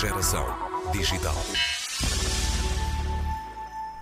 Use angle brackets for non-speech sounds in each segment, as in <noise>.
Geração digital.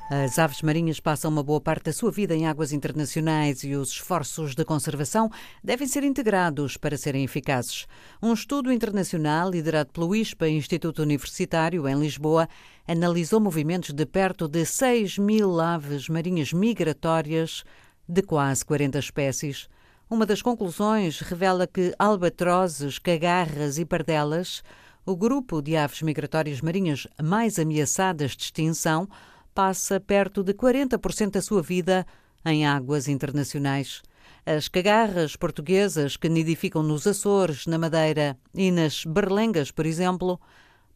As aves marinhas passam uma boa parte da sua vida em águas internacionais e os esforços de conservação devem ser integrados para serem eficazes. Um estudo internacional liderado pelo ISPA, Instituto Universitário, em Lisboa, analisou movimentos de perto de 6 mil aves marinhas migratórias de quase 40 espécies. Uma das conclusões revela que albatrozes, cagarras e pardelas, o grupo de aves migratórias marinhas mais ameaçadas de extinção, passa perto de 40% da sua vida em águas internacionais. As cagarras portuguesas que nidificam nos Açores, na Madeira e nas Berlengas, por exemplo,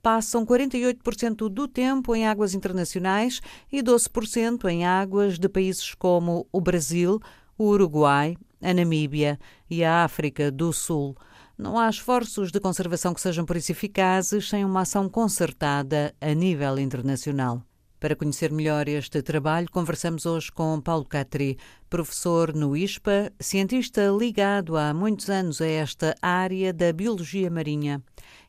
passam 48% do tempo em águas internacionais e 12% em águas de países como o Brasil, o Uruguai, a Namíbia e a África do Sul. Não há esforços de conservação que sejam por isso eficazes sem uma ação concertada a nível internacional. Para conhecer melhor este trabalho, conversamos hoje com Paulo Catri, professor no ISPA, cientista ligado há muitos anos a esta área da biologia marinha,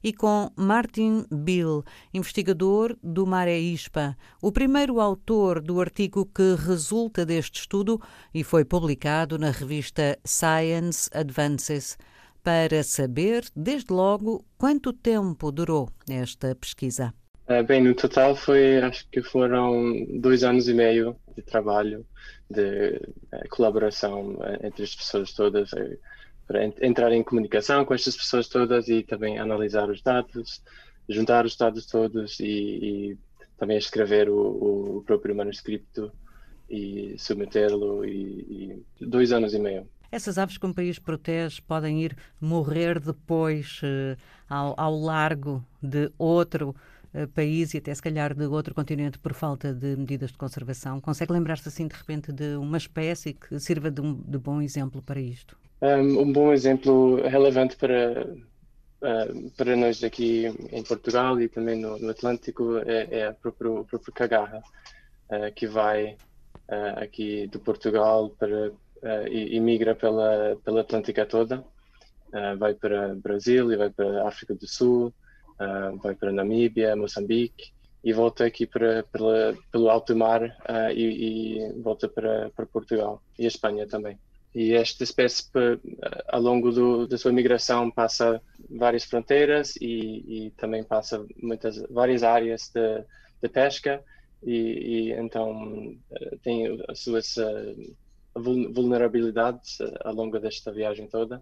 e com Martin Bill, investigador do Maré ISPA, o primeiro autor do artigo que resulta deste estudo e foi publicado na revista Science Advances para saber, desde logo, quanto tempo durou esta pesquisa. Uh, bem, no total foi, acho que foram dois anos e meio de trabalho, de uh, colaboração uh, entre as pessoas todas, para entrar em comunicação com estas pessoas todas e também analisar os dados, juntar os dados todos e, e também escrever o, o, próprio manuscrito e submetê-lo e, e, dois anos e meio. Essas aves que um país protege podem ir morrer depois ao, ao largo de outro eh, país e até se calhar de outro continente por falta de medidas de conservação? Consegue lembrar-se assim de repente de uma espécie que sirva de, um, de bom exemplo para isto? Um, bom exemplo relevante para, uh, para nós aqui em Portugal e também no, no Atlântico é, é a própria, própria cagarra, uh, que vai uh, aqui de Portugal para, e, e migra pela, pela Atlântica toda. vai para Brasil e vai para África do Sul, uh, vai para Namíbia, Moçambique e volta aqui para, pelo alto mar uh, e, e, volta para, para Portugal e a Espanha também. E esta espécie, ao longo do, da sua migração, passa várias fronteiras e, e também passa muitas várias áreas de, de pesca e, e, então tem as suas vulnerabilidades ao longo desta viagem toda.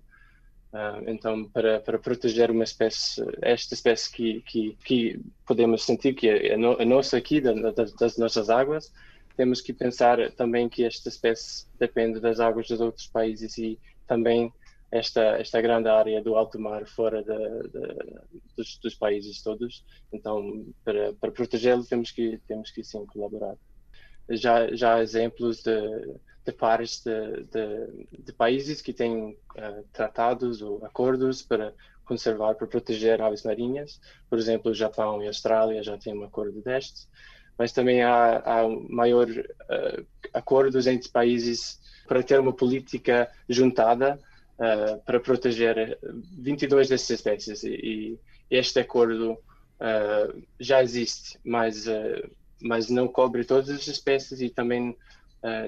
Uh, então, para, para proteger uma espécie, esta espécie que, que, que podemos sentir que é, é a nossa aqui, da, das, das, nossas águas, temos que pensar também que esta espécie depende das águas dos outros países e também esta, esta grande área do alto mar fora de, de, dos, dos, países todos. Então, para, para protegê-lo, temos que, temos que sim colaborar. Já, já exemplos de de pares de, de, de países que têm uh, tratados ou acordos para conservar, para proteger aves marinhas. Por exemplo, o Japão e a Austrália já têm um acordo deste, mas também há, há maior uh, acordos entre países para ter uma política juntada uh, para proteger 22 dessas espécies. E, e este acordo já existe, mas, mas não cobre todas as espécies e também uh,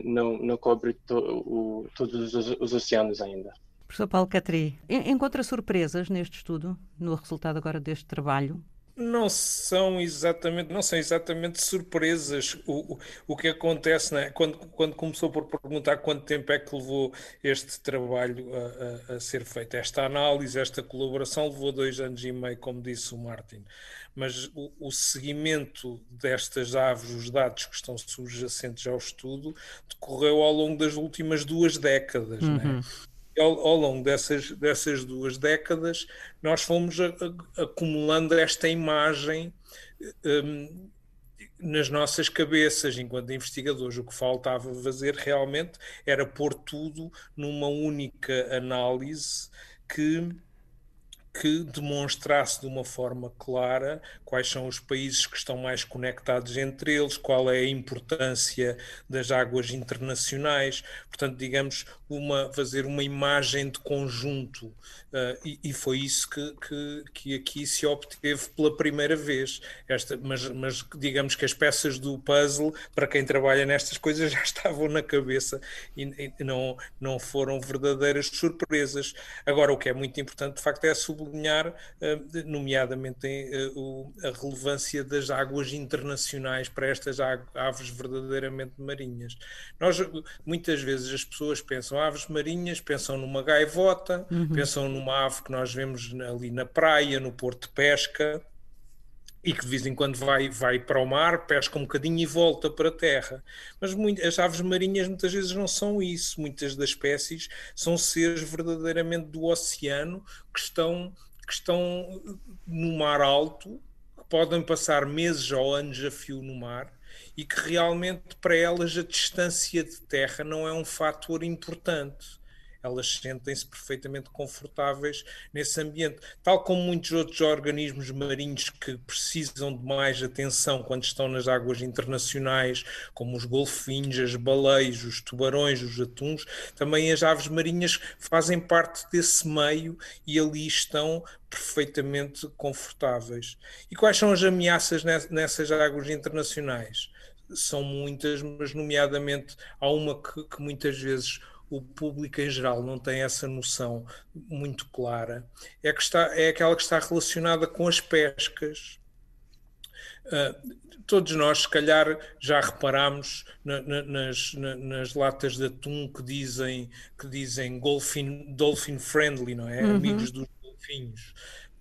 não, não cobre to, o, todos os, os, oceanos ainda. Professor Paulo Catri, encontra surpresas neste estudo, no resultado agora deste trabalho? Não são exatamente, não são exatamente surpresas. O, o, o que acontece, né? quando, quando começou por perguntar quanto tempo é que levou este trabalho a, a, a, ser feito, esta análise, esta colaboração, levou dois anos e meio, como disse o Martin. Mas o, o seguimento destas aves, os dados que estão subjacentes ao estudo, decorreu ao longo das últimas duas décadas. Né? Uhum. Né? Ao, ao, longo dessas, dessas duas décadas, nós fomos a, a, acumulando esta imagem um, nas nossas cabeças, enquanto investigadores. O que faltava fazer realmente era pôr tudo numa única análise que que demonstrasse de uma forma clara quais são os países que estão mais conectados entre eles, qual é a importância das águas internacionais, portanto, digamos, uma, fazer uma imagem de conjunto, uh, e, e, foi isso que, que, que, aqui se obteve pela primeira vez. Esta, mas, mas digamos que as peças do puzzle, para quem trabalha nestas coisas, <laughs> já estavam na cabeça e, e não, não foram verdadeiras surpresas. Agora, o que é muito importante, de facto, é sublinhar, uh, nomeadamente, uh, a relevância das águas internacionais para estas aves verdadeiramente marinhas. Nós, muitas vezes, as pessoas pensam aves marinhas, pensam numa gaivota, uhum. pensam numa ave que nós vemos ali na praia, no porto de pesca, e que de vez em quando vai, vai para o mar, pesca um bocadinho e volta para a terra. Mas muito, as aves marinhas muitas vezes não são isso. Muitas das espécies são seres verdadeiramente do oceano que estão, que estão no mar alto, que podem passar meses ou anos a fio no mar e que realmente para elas a distância de terra não é um fator importante. Elas sentem-se perfeitamente confortáveis nesse ambiente, tal como muitos outros organismos marinhos que precisam de mais atenção quando estão nas águas internacionais, como os golfinhos, as baleias, os tubarões, os atuns, também as aves marinhas fazem parte desse meio e ali estão perfeitamente confortáveis. E quais são as ameaças nessas águas internacionais? são muitas, mas nomeadamente há uma que, que, muitas vezes o público em geral não tem essa noção muito clara, é, que está, é aquela que está relacionada com as pescas. Uh, todos nós, se calhar, já reparámos na, na, nas, na, nas latas de atum que dizem, que dizem golfin, dolphin friendly, não é? Uhum. Amigos dos golfinhos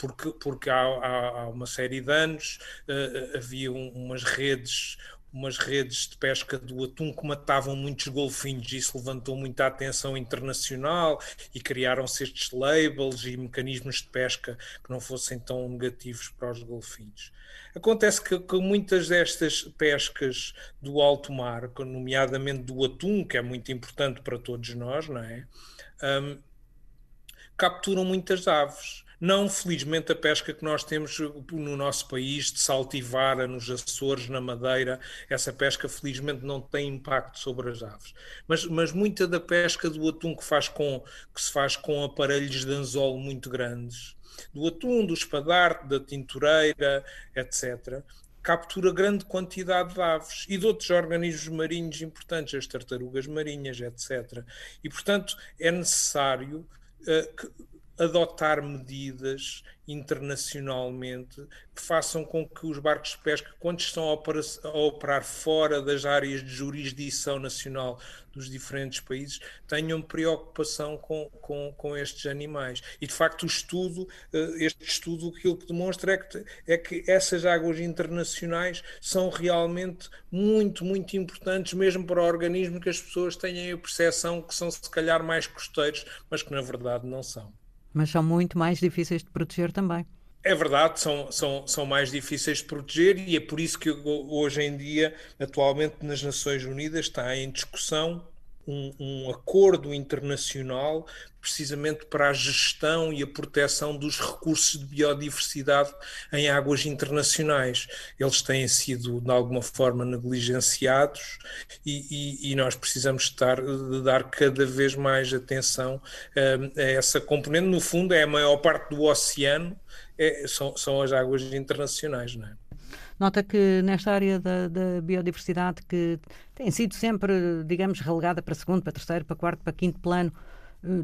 porque, porque há, há, há, uma série de anos uh, havia um, umas redes umas redes de pesca do atum que matavam muitos golfinhos e isso levantou muita atenção internacional e criaram-se estes labels e mecanismos de pesca que não fossem tão negativos para os golfinhos. Acontece que, que muitas destas pescas do alto mar, nomeadamente do atum, que é muito importante para todos nós, não é? Um, capturam muitas aves não, felizmente, a pesca que nós temos no nosso país, de saltivara, nos Açores, na Madeira, essa pesca, felizmente, não tem impacto sobre as aves. Mas, mas muita da pesca do atum que, faz com, que se faz com aparelhos de anzol muito grandes, do atum, do espadarte, da tintureira, etc., captura grande quantidade de aves e de outros organismos marinhos importantes, as tartarugas marinhas, etc. E, portanto, é necessário uh, que, adotar medidas internacionalmente que façam com que os barcos de pesca, quando estão a operar, fora das áreas de jurisdição nacional dos diferentes países, tenham preocupação com, com, com estes animais. E de facto, o estudo, eh, este estudo, aquilo que demonstra é que, é que essas águas internacionais são realmente muito, muito importantes, mesmo para organismos que as pessoas têm a percepção que são, se calhar, mais costeiros, mas que na verdade não são. Mas são muito mais difíceis de proteger também. É verdade, são, são, são mais difíceis de proteger e é por isso que hoje em dia, atualmente nas Nações Unidas, está em discussão um, um, acordo internacional precisamente para a gestão e a proteção dos recursos de biodiversidade em águas internacionais. Eles têm sido, de alguma forma, negligenciados e, e, e nós precisamos estar, de dar cada vez mais atenção a, a essa componente. No fundo, é a maior parte do oceano, é, são, são as águas internacionais, não é? Nota que nesta área da, da, biodiversidade, que tem sido sempre, digamos, relegada para segundo, para terceiro, para quarto, para quinto plano,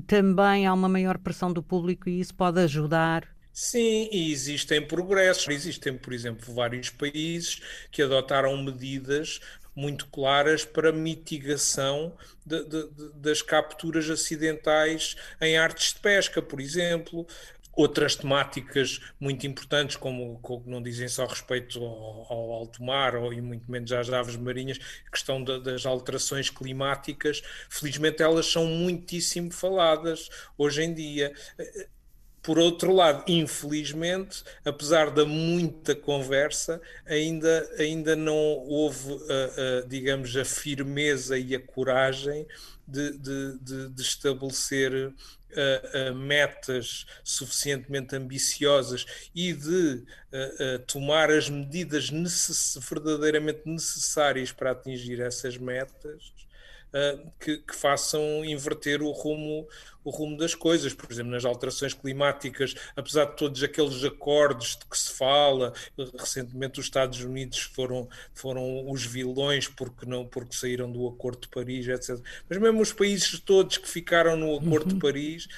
também há uma maior pressão do público e isso pode ajudar Sim, e existem progressos. Existem, por exemplo, vários países que adotaram medidas muito claras para mitigação de, de, de, das capturas acidentais em artes de pesca, por exemplo outras temáticas muito importantes, como, não dizem só respeito ao, ao, alto mar ou, e muito menos às aves marinhas, a questão da, das alterações climáticas, felizmente elas são muitíssimo faladas hoje em dia Por outro lado, infelizmente, apesar da muita conversa, ainda, ainda não houve, uh, uh, digamos, a firmeza e a coragem de, de, de, de estabelecer uh, metas suficientemente ambiciosas e de tomar as medidas necess verdadeiramente necessárias para atingir essas metas, uh, que, que, façam inverter o rumo, o rumo das coisas. Por exemplo, nas alterações climáticas, apesar de todos aqueles acordos de que se fala, recentemente os Estados Unidos foram, foram os vilões porque, não, porque saíram do Acordo de Paris, etc. Mas mesmo os países todos que ficaram no Acordo uhum. de Paris,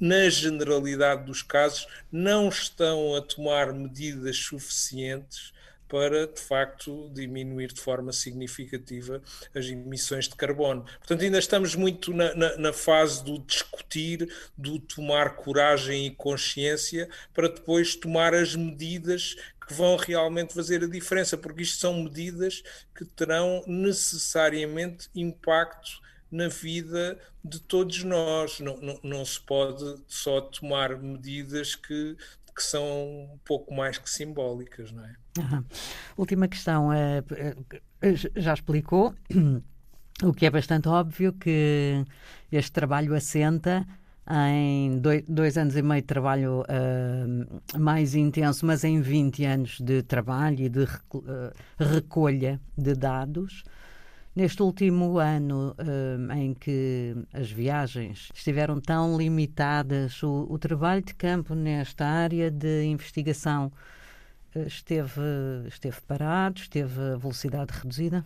na generalidade dos casos, não estão a tomar medidas suficientes para, de facto, diminuir de forma significativa as emissões de carbono. Portanto, ainda estamos muito na, na, na, fase do discutir, do tomar coragem e consciência para depois tomar as medidas que vão realmente fazer a diferença, porque isto são medidas que terão necessariamente impacto na vida de todos nós. Não, não, não se pode só tomar medidas que que são um pouco mais que simbólicas, não é? Uhum. Última questão, uh, já explicou o que é bastante óbvio que este trabalho assenta em dois, dois anos e meio de trabalho uh, mais intenso, mas em 20 anos de trabalho e de recolha de dados. Neste último ano uh, em que as viagens estiveram tão limitadas, o, o trabalho de campo nesta área de investigação esteve, esteve parado, esteve a velocidade reduzida?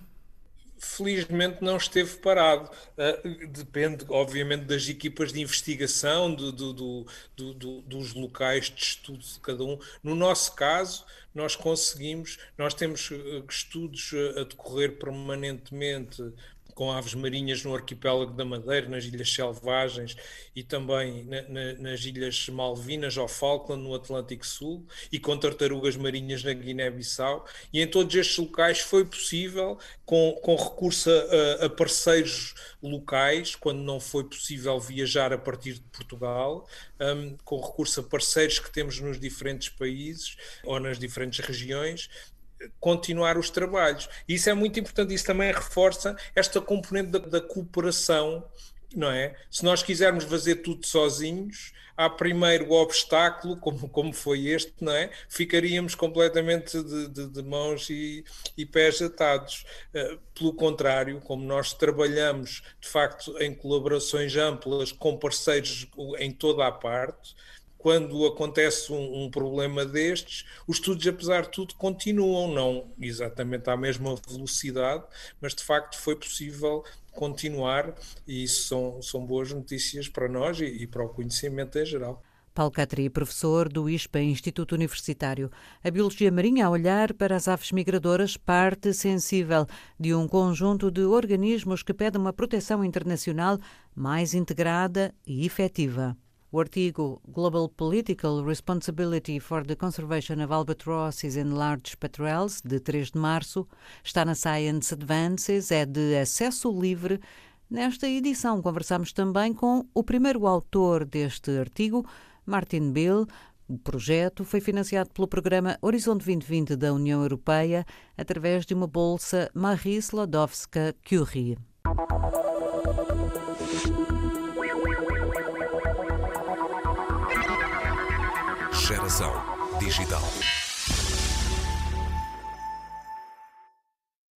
felizmente não esteve parado. Uh, depende, obviamente, das equipas de investigação, do, do, do, dos locais de estudo de cada um. No nosso caso, nós conseguimos, nós temos uh, estudos a decorrer permanentemente com aves marinhas no arquipélago da Madeira, nas Ilhas Selvagens e também na, na, nas Ilhas Malvinas ou Falkland, no Atlântico Sul, e com tartarugas marinhas na Guiné-Bissau. E em todos estes locais foi possível, com, com recurso a, a, parceiros locais, quando não foi possível viajar a partir de Portugal, um, com recurso a parceiros que temos nos diferentes países ou nas diferentes regiões, continuar os trabalhos. E isso é muito importante, isso também reforça esta componente da, da, cooperação, não é? Se nós quisermos fazer tudo sozinhos, há primeiro o obstáculo, como, como foi este, não é? Ficaríamos completamente de, de, de mãos e, e, pés atados. Uh, pelo contrário, como nós trabalhamos de facto em colaborações amplas com parceiros em toda a parte, quando acontece um, um, problema destes, os estudos, apesar de tudo, continuam, não exatamente à mesma velocidade, mas de facto foi possível continuar e isso são, são boas notícias para nós e, e para o conhecimento em geral. Paulo Catri, professor do ISPA, Instituto Universitário. A biologia marinha, a olhar para as aves migradoras, parte sensível de um conjunto de organismos que pedem uma proteção internacional mais integrada e efetiva. O artigo Global Political Responsibility for the Conservation of Albatrosses and Large Petrels, de 3 de março, está na Science Advances, é de acesso livre. Nesta edição conversamos também com o primeiro autor deste artigo, Martin Bill. O projeto foi financiado pelo programa Horizonte 2020 da União Europeia através de uma bolsa Marie Slodowska-Curie. Digital.